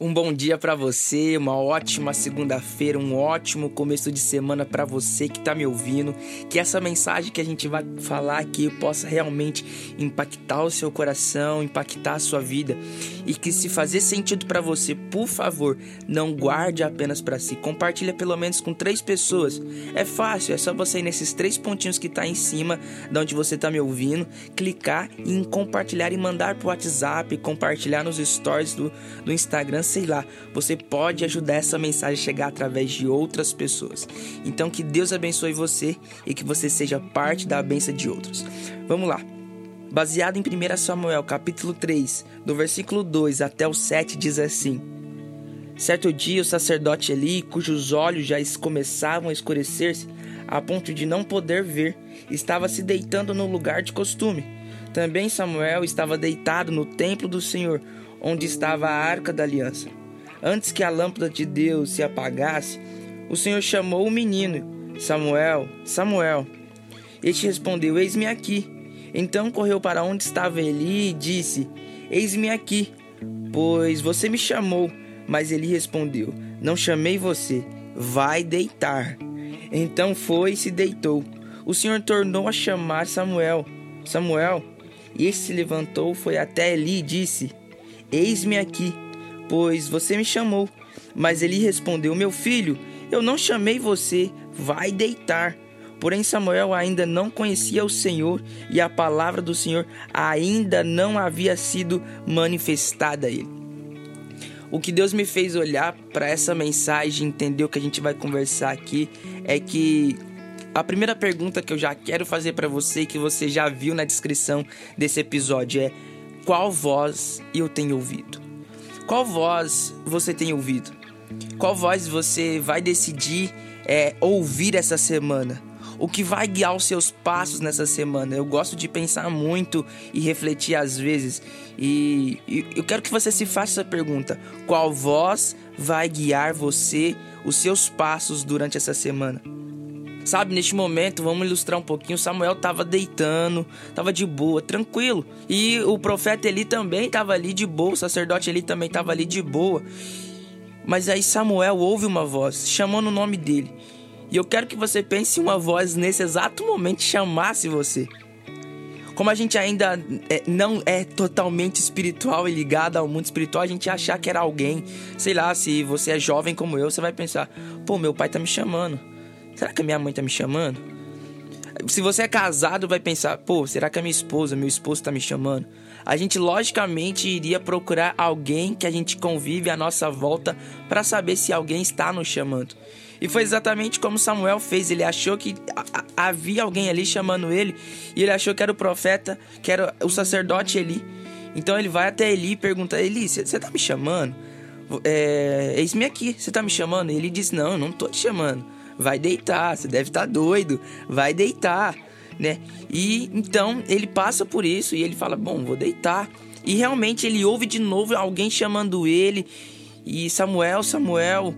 Um bom dia para você, uma ótima segunda-feira, um ótimo começo de semana para você que tá me ouvindo. Que essa mensagem que a gente vai falar aqui possa realmente impactar o seu coração, impactar a sua vida e que se fazer sentido para você, por favor, não guarde apenas para si. Compartilha pelo menos com três pessoas. É fácil, é só você ir nesses três pontinhos que tá em cima de onde você tá me ouvindo, clicar em compartilhar e mandar pro WhatsApp, compartilhar nos stories do, do Instagram sei lá, você pode ajudar essa mensagem a chegar através de outras pessoas. Então que Deus abençoe você e que você seja parte da benção de outros. Vamos lá. Baseado em 1 Samuel, capítulo 3, do versículo 2 até o 7 diz assim: Certo dia o sacerdote Eli, cujos olhos já começavam a escurecer-se, a ponto de não poder ver, estava se deitando no lugar de costume. Também Samuel estava deitado no templo do Senhor, onde estava a arca da aliança. Antes que a lâmpada de Deus se apagasse, o Senhor chamou o menino: Samuel, Samuel. Este respondeu: Eis-me aqui. Então correu para onde estava Eli e disse: Eis-me aqui, pois você me chamou. Mas Eli respondeu: Não chamei você, vai deitar. Então foi e se deitou. O Senhor tornou a chamar Samuel. Samuel. E este se levantou, foi até Eli e disse: Eis-me aqui, pois você me chamou. Mas ele respondeu: Meu filho, eu não chamei você, vai deitar. Porém, Samuel ainda não conhecia o Senhor e a palavra do Senhor ainda não havia sido manifestada a ele. O que Deus me fez olhar para essa mensagem, entender o que a gente vai conversar aqui, é que a primeira pergunta que eu já quero fazer para você, que você já viu na descrição desse episódio, é: qual voz eu tenho ouvido? Qual voz você tem ouvido? Qual voz você vai decidir é, ouvir essa semana? O que vai guiar os seus passos nessa semana? Eu gosto de pensar muito e refletir às vezes. E, e eu quero que você se faça essa pergunta: qual voz vai guiar você, os seus passos durante essa semana? Sabe, neste momento, vamos ilustrar um pouquinho. Samuel estava deitando, estava de boa, tranquilo. E o profeta Eli também estava ali de boa, o sacerdote Eli também estava ali de boa. Mas aí Samuel ouve uma voz chamando o nome dele. E eu quero que você pense uma voz nesse exato momento chamasse você. Como a gente ainda é, não é totalmente espiritual e ligado ao mundo espiritual, a gente achar que era alguém. Sei lá, se você é jovem como eu, você vai pensar: pô, meu pai tá me chamando. Será que a minha mãe tá me chamando? Se você é casado, vai pensar, pô, será que a minha esposa, meu esposo tá me chamando? A gente logicamente iria procurar alguém que a gente convive à nossa volta para saber se alguém está nos chamando. E foi exatamente como Samuel fez. Ele achou que havia alguém ali chamando ele, e ele achou que era o profeta, que era o sacerdote Eli. Então ele vai até Eli e pergunta: Eli, você tá me chamando? É, Eis-me aqui, você tá me chamando? E ele diz: Não, eu não tô te chamando vai deitar, você deve estar tá doido, vai deitar, né? E então ele passa por isso e ele fala: Bom, vou deitar. E realmente ele ouve de novo alguém chamando ele. E Samuel, Samuel,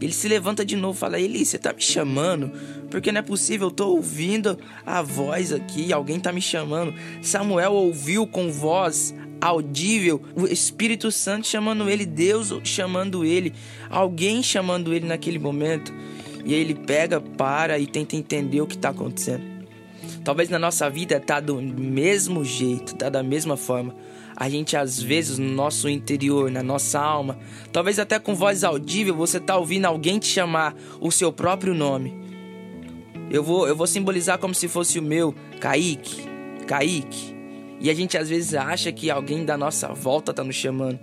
ele se levanta de novo e fala: Eli, você tá me chamando? Porque não é possível, eu tô ouvindo a voz aqui, alguém tá me chamando. Samuel ouviu com voz audível o Espírito Santo chamando ele, Deus chamando ele, alguém chamando ele naquele momento. E ele pega, para e tenta entender o que está acontecendo. Talvez na nossa vida tá do mesmo jeito, tá da mesma forma. A gente às vezes no nosso interior, na nossa alma, talvez até com voz audível, você tá ouvindo alguém te chamar o seu próprio nome. Eu vou, eu vou simbolizar como se fosse o meu, Kaique, Kaique. E a gente às vezes acha que alguém da nossa volta tá nos chamando.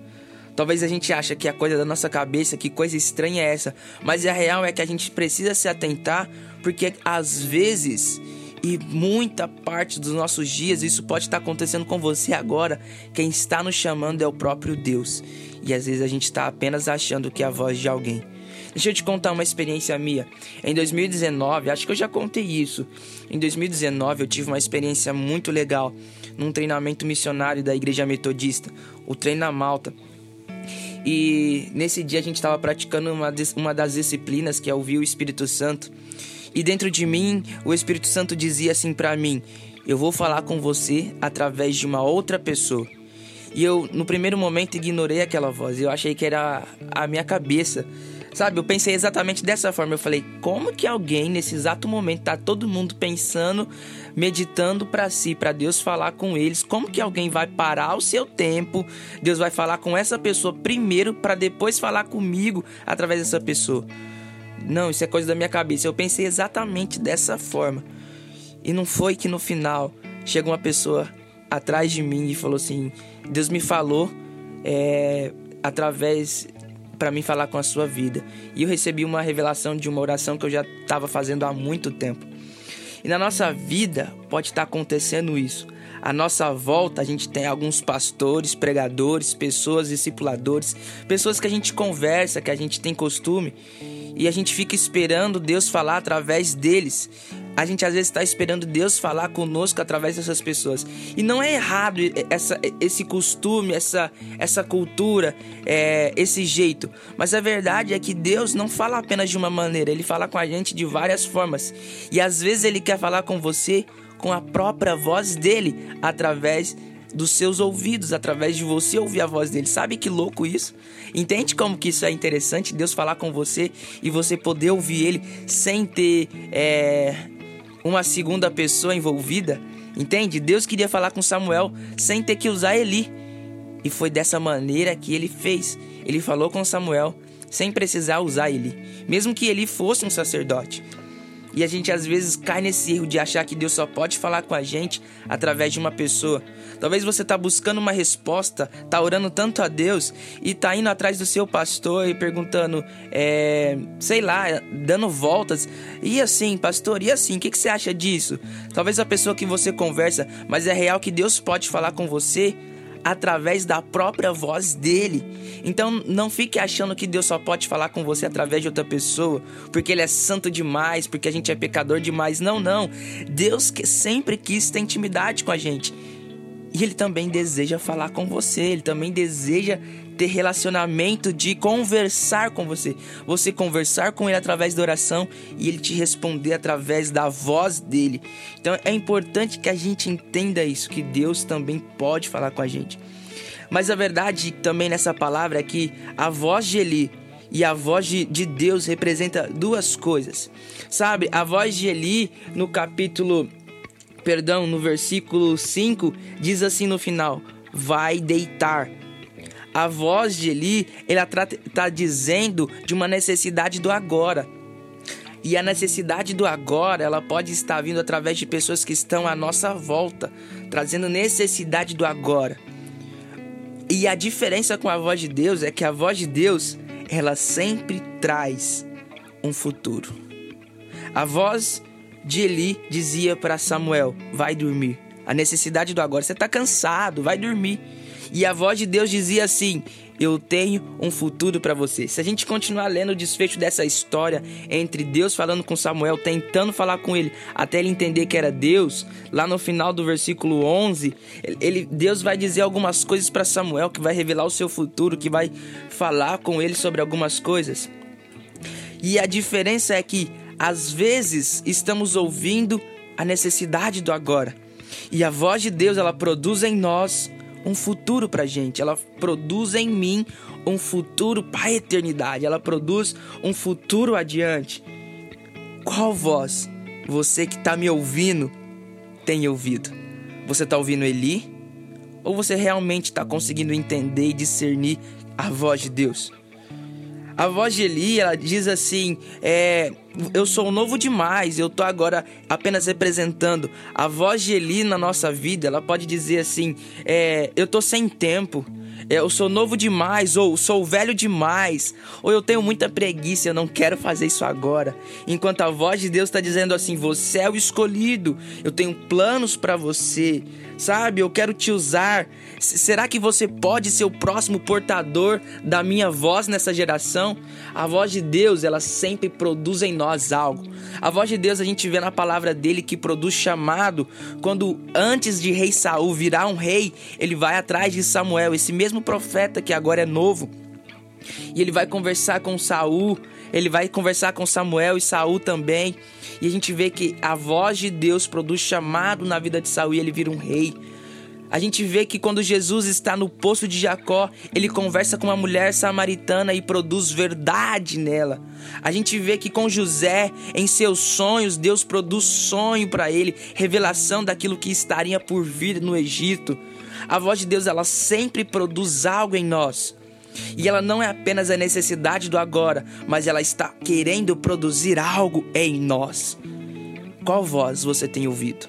Talvez a gente ache que é coisa da nossa cabeça, que coisa estranha é essa, mas a real é que a gente precisa se atentar, porque às vezes e muita parte dos nossos dias isso pode estar acontecendo com você agora. Quem está nos chamando é o próprio Deus. E às vezes a gente está apenas achando que é a voz de alguém. Deixa eu te contar uma experiência minha. Em 2019, acho que eu já contei isso. Em 2019 eu tive uma experiência muito legal num treinamento missionário da Igreja Metodista, o Treino na Malta. E nesse dia a gente estava praticando uma, uma das disciplinas que é ouvir o Espírito Santo. E dentro de mim, o Espírito Santo dizia assim para mim: Eu vou falar com você através de uma outra pessoa. E eu, no primeiro momento, ignorei aquela voz. Eu achei que era a minha cabeça. Sabe, eu pensei exatamente dessa forma. Eu falei, como que alguém nesse exato momento tá todo mundo pensando, meditando para si, para Deus falar com eles? Como que alguém vai parar o seu tempo? Deus vai falar com essa pessoa primeiro para depois falar comigo através dessa pessoa. Não, isso é coisa da minha cabeça. Eu pensei exatamente dessa forma. E não foi que no final chega uma pessoa atrás de mim e falou assim: Deus me falou é, através para mim falar com a sua vida. E eu recebi uma revelação de uma oração que eu já estava fazendo há muito tempo. E na nossa vida pode estar tá acontecendo isso. À nossa volta, a gente tem alguns pastores, pregadores, pessoas discipuladores, pessoas que a gente conversa, que a gente tem costume, e a gente fica esperando Deus falar através deles. A gente às vezes está esperando Deus falar conosco através dessas pessoas. E não é errado essa, esse costume, essa, essa cultura, é, esse jeito. Mas a verdade é que Deus não fala apenas de uma maneira, Ele fala com a gente de várias formas. E às vezes Ele quer falar com você com a própria voz dele, através dos seus ouvidos, através de você ouvir a voz dele. Sabe que louco isso? Entende como que isso é interessante? Deus falar com você e você poder ouvir ele sem ter é, uma segunda pessoa envolvida. Entende? Deus queria falar com Samuel sem ter que usar Eli. E foi dessa maneira que ele fez. Ele falou com Samuel sem precisar usar Eli, mesmo que ele fosse um sacerdote. E a gente às vezes cai nesse erro de achar que Deus só pode falar com a gente através de uma pessoa. Talvez você tá buscando uma resposta, tá orando tanto a Deus e tá indo atrás do seu pastor e perguntando, é, sei lá, dando voltas. E assim, pastor, e assim, o que, que você acha disso? Talvez a pessoa que você conversa, mas é real que Deus pode falar com você através da própria voz dele. Então não fique achando que Deus só pode falar com você através de outra pessoa, porque ele é santo demais, porque a gente é pecador demais. Não, não. Deus que sempre quis ter intimidade com a gente. E ele também deseja falar com você, ele também deseja ter relacionamento de conversar com você. Você conversar com ele através da oração e ele te responder através da voz dele. Então é importante que a gente entenda isso, que Deus também pode falar com a gente. Mas a verdade também nessa palavra é que a voz de Eli e a voz de, de Deus representa duas coisas. Sabe, a voz de Eli no capítulo perdão, no versículo 5 diz assim no final: vai deitar a voz de Eli, ela está dizendo de uma necessidade do agora. E a necessidade do agora, ela pode estar vindo através de pessoas que estão à nossa volta, trazendo necessidade do agora. E a diferença com a voz de Deus é que a voz de Deus, ela sempre traz um futuro. A voz de Eli dizia para Samuel: vai dormir. A necessidade do agora, você está cansado, vai dormir. E a voz de Deus dizia assim: Eu tenho um futuro para você. Se a gente continuar lendo o desfecho dessa história entre Deus falando com Samuel, tentando falar com ele, até ele entender que era Deus, lá no final do versículo 11, ele, Deus vai dizer algumas coisas para Samuel que vai revelar o seu futuro, que vai falar com ele sobre algumas coisas. E a diferença é que às vezes estamos ouvindo a necessidade do agora. E a voz de Deus, ela produz em nós um futuro pra gente. Ela produz em mim um futuro para a eternidade. Ela produz um futuro adiante. Qual voz você que está me ouvindo tem ouvido? Você está ouvindo Eli? Ou você realmente está conseguindo entender e discernir a voz de Deus? A voz de Eli, ela diz assim: é, eu sou novo demais, eu tô agora apenas representando. A voz de Eli na nossa vida, ela pode dizer assim: é, eu tô sem tempo, eu sou novo demais, ou sou velho demais, ou eu tenho muita preguiça, eu não quero fazer isso agora. Enquanto a voz de Deus está dizendo assim: você é o escolhido, eu tenho planos para você sabe? Eu quero te usar. Será que você pode ser o próximo portador da minha voz nessa geração? A voz de Deus, ela sempre produz em nós algo. A voz de Deus a gente vê na palavra dele que produz chamado. Quando antes de rei Saul virar um rei, ele vai atrás de Samuel, esse mesmo profeta que agora é novo. E ele vai conversar com Saul, ele vai conversar com Samuel e Saul também. E a gente vê que a voz de Deus produz chamado na vida de Saul e ele vira um rei. A gente vê que quando Jesus está no poço de Jacó, ele conversa com uma mulher samaritana e produz verdade nela. A gente vê que com José, em seus sonhos, Deus produz sonho para ele, revelação daquilo que estaria por vir no Egito. A voz de Deus, ela sempre produz algo em nós. E ela não é apenas a necessidade do agora, mas ela está querendo produzir algo em nós. Qual voz você tem ouvido?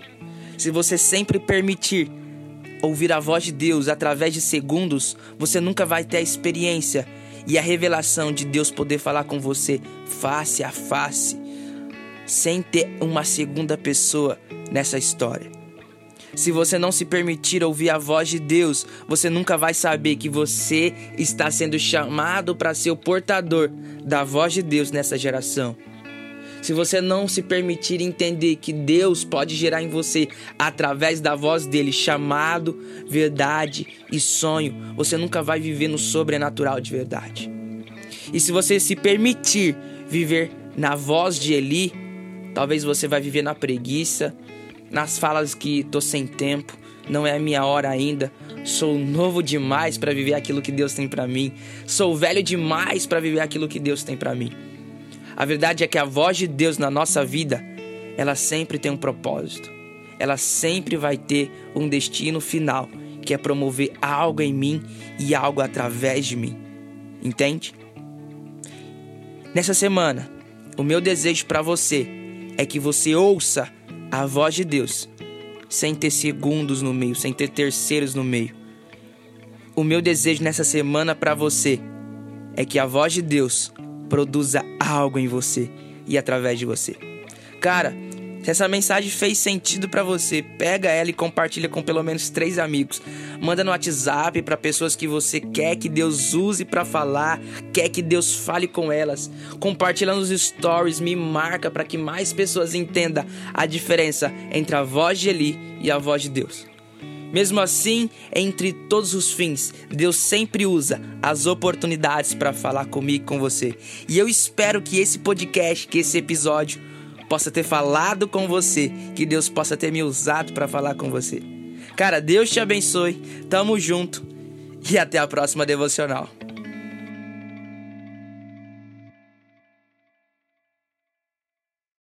Se você sempre permitir ouvir a voz de Deus através de segundos, você nunca vai ter a experiência e a revelação de Deus poder falar com você face a face, sem ter uma segunda pessoa nessa história. Se você não se permitir ouvir a voz de Deus, você nunca vai saber que você está sendo chamado para ser o portador da voz de Deus nessa geração. Se você não se permitir entender que Deus pode gerar em você através da voz dele chamado, verdade e sonho, você nunca vai viver no sobrenatural de verdade. E se você se permitir viver na voz de Eli, talvez você vai viver na preguiça, nas falas que tô sem tempo, não é a minha hora ainda. Sou novo demais para viver aquilo que Deus tem para mim. Sou velho demais para viver aquilo que Deus tem para mim. A verdade é que a voz de Deus na nossa vida, ela sempre tem um propósito. Ela sempre vai ter um destino final, que é promover algo em mim e algo através de mim. Entende? Nessa semana, o meu desejo para você é que você ouça a voz de Deus sem ter segundos no meio, sem ter terceiros no meio. O meu desejo nessa semana para você é que a voz de Deus produza algo em você e através de você. Cara, se essa mensagem fez sentido para você, pega ela e compartilha com pelo menos três amigos. Manda no WhatsApp para pessoas que você quer que Deus use para falar, quer que Deus fale com elas. Compartilha nos stories, me marca para que mais pessoas entendam a diferença entre a voz de Eli e a voz de Deus. Mesmo assim, entre todos os fins, Deus sempre usa as oportunidades para falar comigo e com você. E eu espero que esse podcast, que esse episódio, possa ter falado com você, que Deus possa ter me usado para falar com você. Cara, Deus te abençoe, tamo junto e até a próxima devocional.